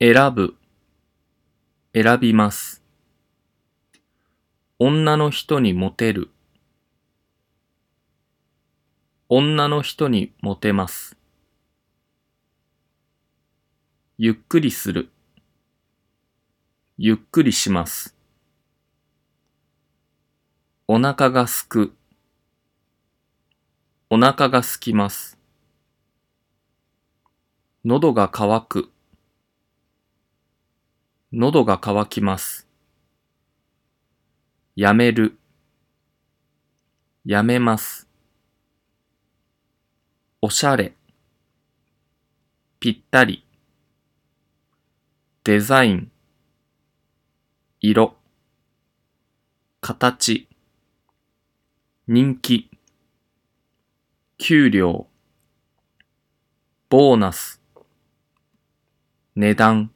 選ぶ、選びます。女の人にモテる、女の人にモテます。ゆっくりする、ゆっくりします。お腹がすく、お腹がすきます。喉が渇く、喉が渇きます。やめる、やめます。おしゃれ、ぴったり、デザイン、色、形、人気、給料、ボーナス、値段、